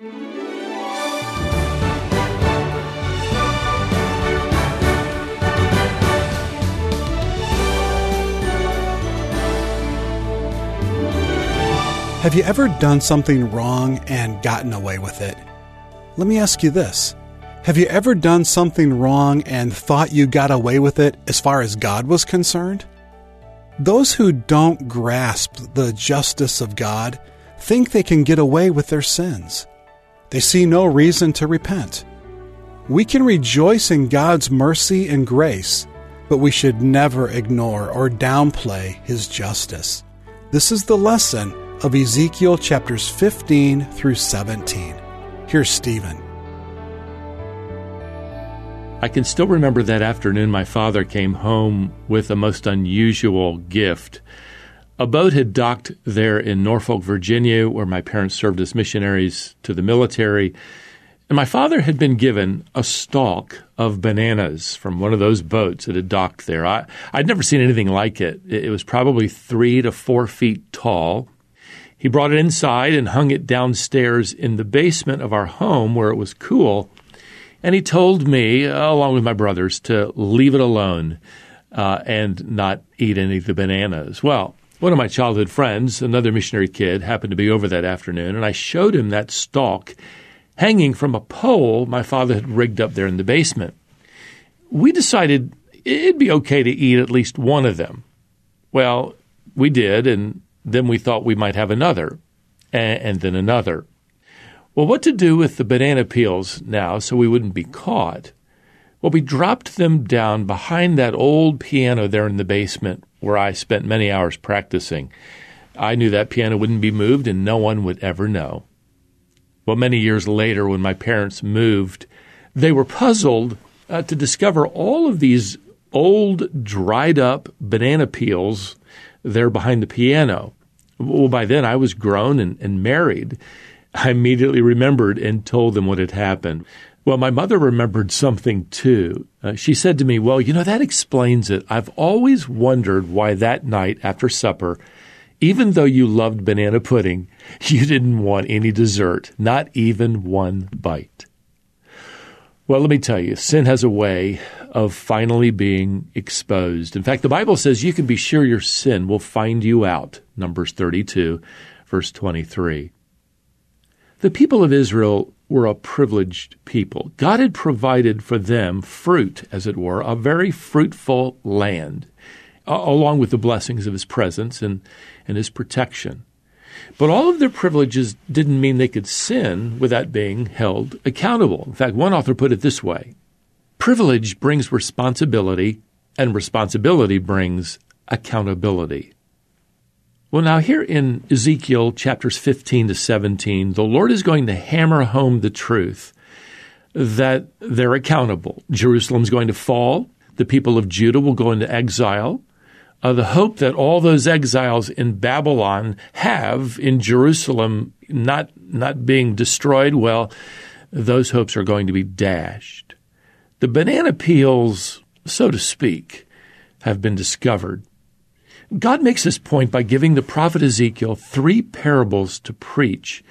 Have you ever done something wrong and gotten away with it? Let me ask you this. Have you ever done something wrong and thought you got away with it as far as God was concerned? Those who don't grasp the justice of God think they can get away with their sins. They see no reason to repent. We can rejoice in God's mercy and grace, but we should never ignore or downplay His justice. This is the lesson of Ezekiel chapters 15 through 17. Here's Stephen. I can still remember that afternoon my father came home with a most unusual gift. A boat had docked there in Norfolk, Virginia, where my parents served as missionaries to the military. And my father had been given a stalk of bananas from one of those boats that had docked there. I, would never seen anything like it. It was probably three to four feet tall, he brought it inside and hung it downstairs in the basement of our home where it was cool. And he told me, along with my brothers, to leave it alone uh, and not eat any of the bananas. Well, one of my childhood friends, another missionary kid, happened to be over that afternoon, and I showed him that stalk hanging from a pole my father had rigged up there in the basement. We decided it'd be okay to eat at least one of them. Well, we did, and then we thought we might have another, and, then another. Well, what to do with the banana peels now so we wouldn't be caught? Well, we dropped them down behind that old piano there in the basement where I spent many hours practicing. I knew that piano wouldn't be moved and no one would ever know. Well, many years later, when my parents moved, they were puzzled uh, to discover all of these old, dried up banana peels there behind the piano. Well, by then I was grown and, and married. I immediately remembered and told them what had happened. Well, my mother remembered something too. Uh, she said to me, Well, you know, that explains it. I've always wondered why that night after supper, even though you loved banana pudding, you didn't want any dessert, not even one bite. Well, let me tell you, sin has a way of finally being exposed. In fact, the Bible says you can be sure your sin will find you out. Numbers 32, verse 23. The people of Israel were a privileged people. God had provided for them fruit, as it were, a very fruitful land, along with the blessings of his presence and, and his protection. But all of their privileges didn't mean they could sin without being held accountable. In fact, one author put it this way Privilege brings responsibility, and responsibility brings accountability. Well, now, here in Ezekiel chapters 15 to 17, the Lord is going to hammer home the truth that they're accountable. Jerusalem's going to fall, the people of Judah will go into exile, uh, the hope that all those exiles in Babylon have in Jerusalem not not being destroyed, well, those hopes are going to be dashed. The banana peels, so to speak, have been discovered. God makes this point by giving the prophet Ezekiel three parables to preach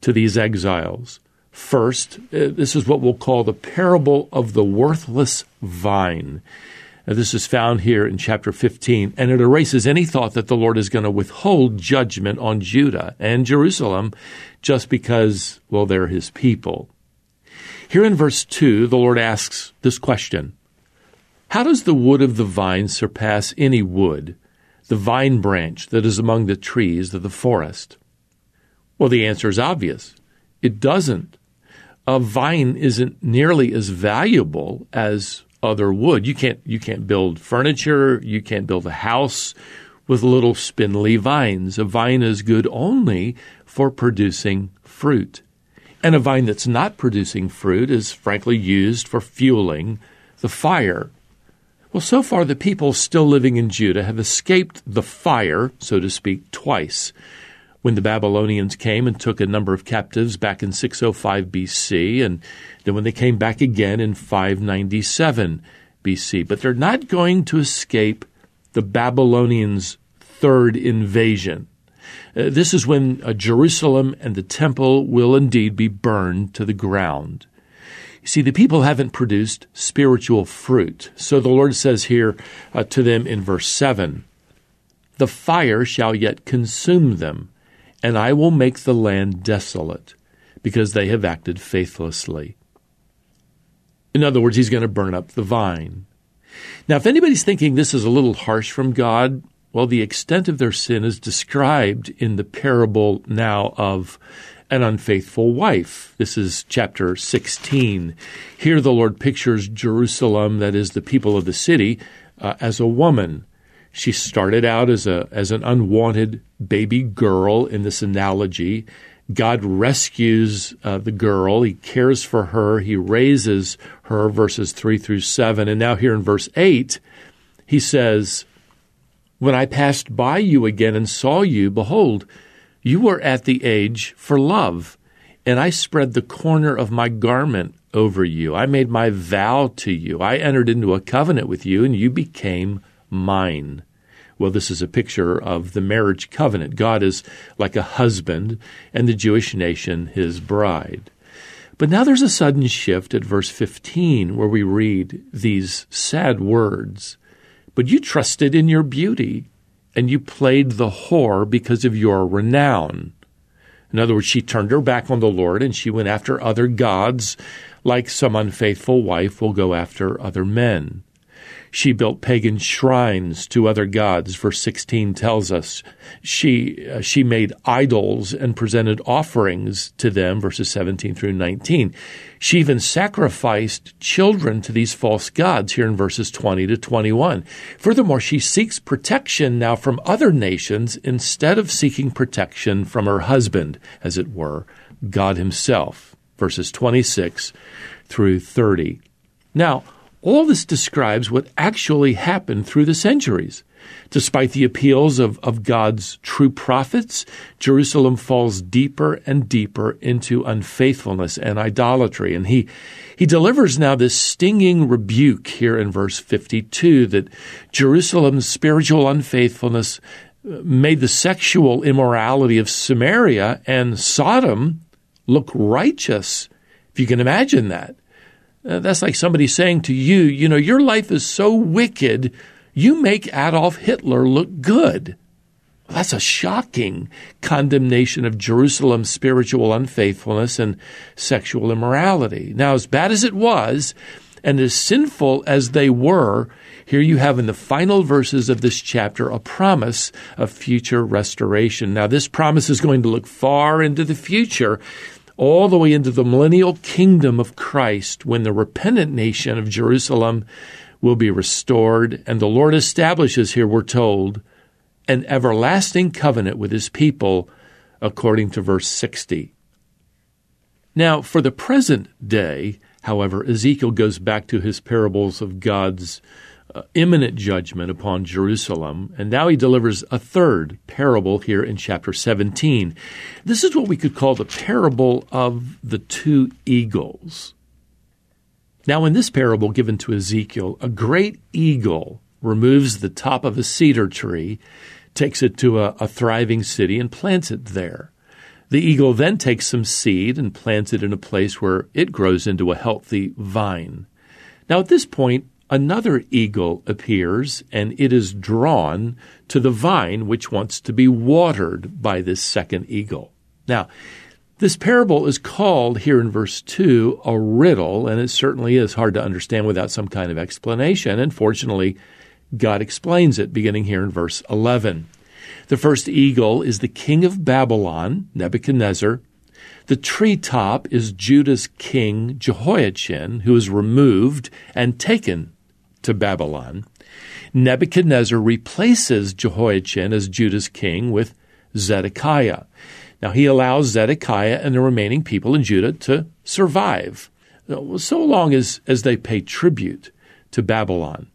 to these exiles. First, uh, this is what we'll call the parable of the worthless vine. Now, this is found here in chapter 15, and it erases any thought that the Lord is going to withhold judgment on Judah and Jerusalem just because, well, they're his people. Here in verse 2, the Lord asks this question How does the wood of the vine surpass any wood, the vine branch that is among the trees of the forest? Well, the answer is obvious it doesn't. A vine isn't nearly as valuable as other wood. You can't you can't build furniture, you can't build a house with little spindly vines. A vine is good only for producing fruit. And a vine that's not producing fruit is frankly used for fueling the fire. Well, so far the people still living in Judah have escaped the fire, so to speak, twice when the Babylonians came and took a number of captives back in 605 BC, and then when they came back again in 597 BC. But they're not going to escape the Babylonians' third invasion. Uh, this is when uh, Jerusalem and the temple will indeed be burned to the ground. You see, the people haven't produced spiritual fruit. So the Lord says here uh, to them in verse 7 The fire shall yet consume them, and I will make the land desolate, because they have acted faithlessly. In other words, he's going to burn up the vine. Now, if anybody's thinking this is a little harsh from God, well, the extent of their sin is described in the parable now of an unfaithful wife. This is chapter 16. Here the Lord pictures Jerusalem, that is the people of the city, uh, as a woman. She started out as a as an unwanted baby girl in this analogy. God rescues uh, the girl. He cares for her. He raises her, verses 3 through 7. And now, here in verse 8, he says, When I passed by you again and saw you, behold, you were at the age for love, and I spread the corner of my garment over you. I made my vow to you. I entered into a covenant with you, and you became mine. Well, this is a picture of the marriage covenant. God is like a husband, and the Jewish nation his bride. But now there's a sudden shift at verse 15 where we read these sad words. But you trusted in your beauty, and you played the whore because of your renown. In other words, she turned her back on the Lord and she went after other gods, like some unfaithful wife will go after other men. She built pagan shrines to other gods. Verse 16 tells us she, uh, she made idols and presented offerings to them, verses 17 through 19. She even sacrificed children to these false gods here in verses 20 to 21. Furthermore, she seeks protection now from other nations instead of seeking protection from her husband, as it were, God Himself. Verses 26 through 30. Now, all this describes what actually happened through the centuries. Despite the appeals of, of God's true prophets, Jerusalem falls deeper and deeper into unfaithfulness and idolatry. And he, he delivers now this stinging rebuke here in verse 52 that Jerusalem's spiritual unfaithfulness uh, made the sexual immorality of Samaria and Sodom look righteous. If you can imagine that. Uh, that's like somebody saying to you, you know, your life is so wicked, you make Adolf Hitler look good. That's a shocking condemnation of Jerusalem's spiritual unfaithfulness and sexual immorality. Now, as bad as it was, and as sinful as they were, here you have in the final verses of this chapter a promise of future restoration. Now, this promise is going to look far into the future all the way into the millennial kingdom of Christ when the repentant nation of Jerusalem will be restored. And the Lord establishes here, we're told, an everlasting covenant with his people, according to verse 60. Now, for the present day, however, Ezekiel goes back to his parables of God's uh, imminent judgment upon Jerusalem. And now he delivers a third parable here in chapter 17. This is what we could call the parable of the two eagles. Now, in this parable given to Ezekiel, a great eagle removes the top of a cedar tree, takes it to a, a thriving city, and plants it there. The eagle then takes some seed and plants it in a place where it grows into a healthy vine. Now, at this point, another eagle appears and it is drawn to the vine which wants to be watered by this second eagle. Now, this parable is called here in verse 2 a riddle, and it certainly is hard to understand without some kind of explanation. And fortunately, God explains it beginning here in verse 11. The first eagle is the king of Babylon, Nebuchadnezzar, the treetop is Judah's king Jehoiachin, who is removed and taken to Babylon. Nebuchadnezzar replaces Jehoiachin as Judah's king with Zedekiah. Now he allows Zedekiah and the remaining people in Judah to survive, so long as, as they pay tribute to Babylon.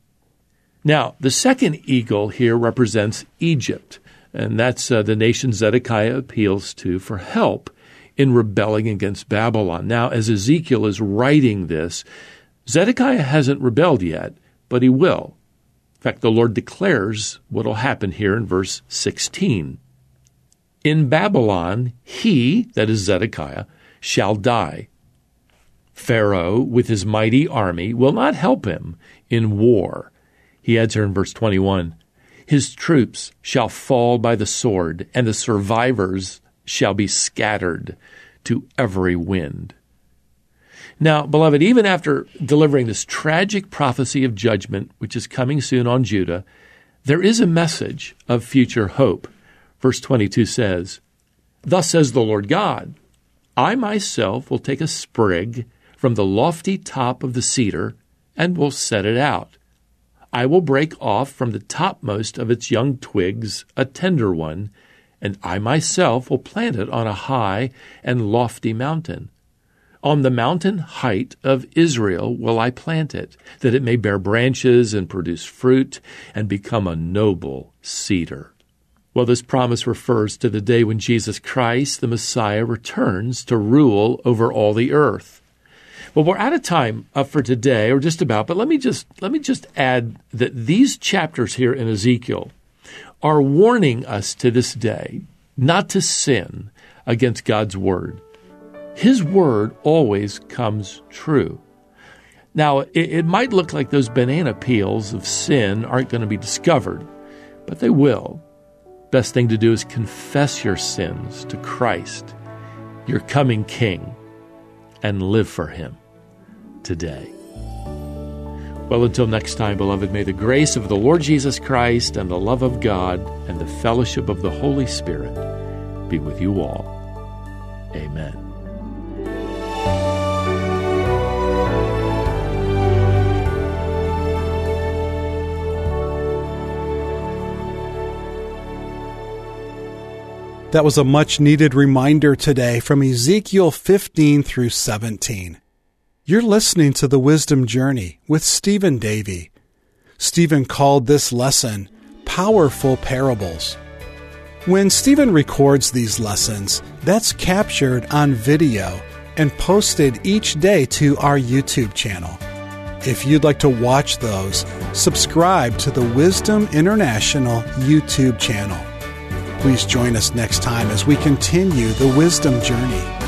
Now, the second eagle here represents Egypt, and that's uh, the nation Zedekiah appeals to for help in rebelling against Babylon. Now, as Ezekiel is writing this, Zedekiah hasn't rebelled yet, but he will. In fact, the Lord declares what will happen here in verse 16. In Babylon, he, that is Zedekiah, shall die. Pharaoh, with his mighty army, will not help him in war. He adds here in verse 21 His troops shall fall by the sword, and the survivors shall be scattered to every wind. Now, beloved, even after delivering this tragic prophecy of judgment, which is coming soon on Judah, there is a message of future hope. Verse 22 says, Thus says the Lord God, I myself will take a sprig from the lofty top of the cedar and will set it out. I will break off from the topmost of its young twigs a tender one, and I myself will plant it on a high and lofty mountain. On the mountain height of Israel will I plant it, that it may bear branches and produce fruit and become a noble cedar. Well, this promise refers to the day when Jesus Christ, the Messiah, returns to rule over all the earth. Well, we're out of time uh, for today, or just about. But let me just let me just add that these chapters here in Ezekiel are warning us to this day not to sin against God's word. His word always comes true. Now, it, it might look like those banana peels of sin aren't going to be discovered, but they will. Best thing to do is confess your sins to Christ, your coming King, and live for Him today. Well, until next time, beloved, may the grace of the Lord Jesus Christ and the love of God and the fellowship of the Holy Spirit be with you all. Amen. That was a much needed reminder today from Ezekiel 15 through 17. You're listening to the Wisdom Journey with Stephen Davey. Stephen called this lesson Powerful Parables. When Stephen records these lessons, that's captured on video and posted each day to our YouTube channel. If you'd like to watch those, subscribe to the Wisdom International YouTube channel. Please join us next time as we continue the wisdom journey.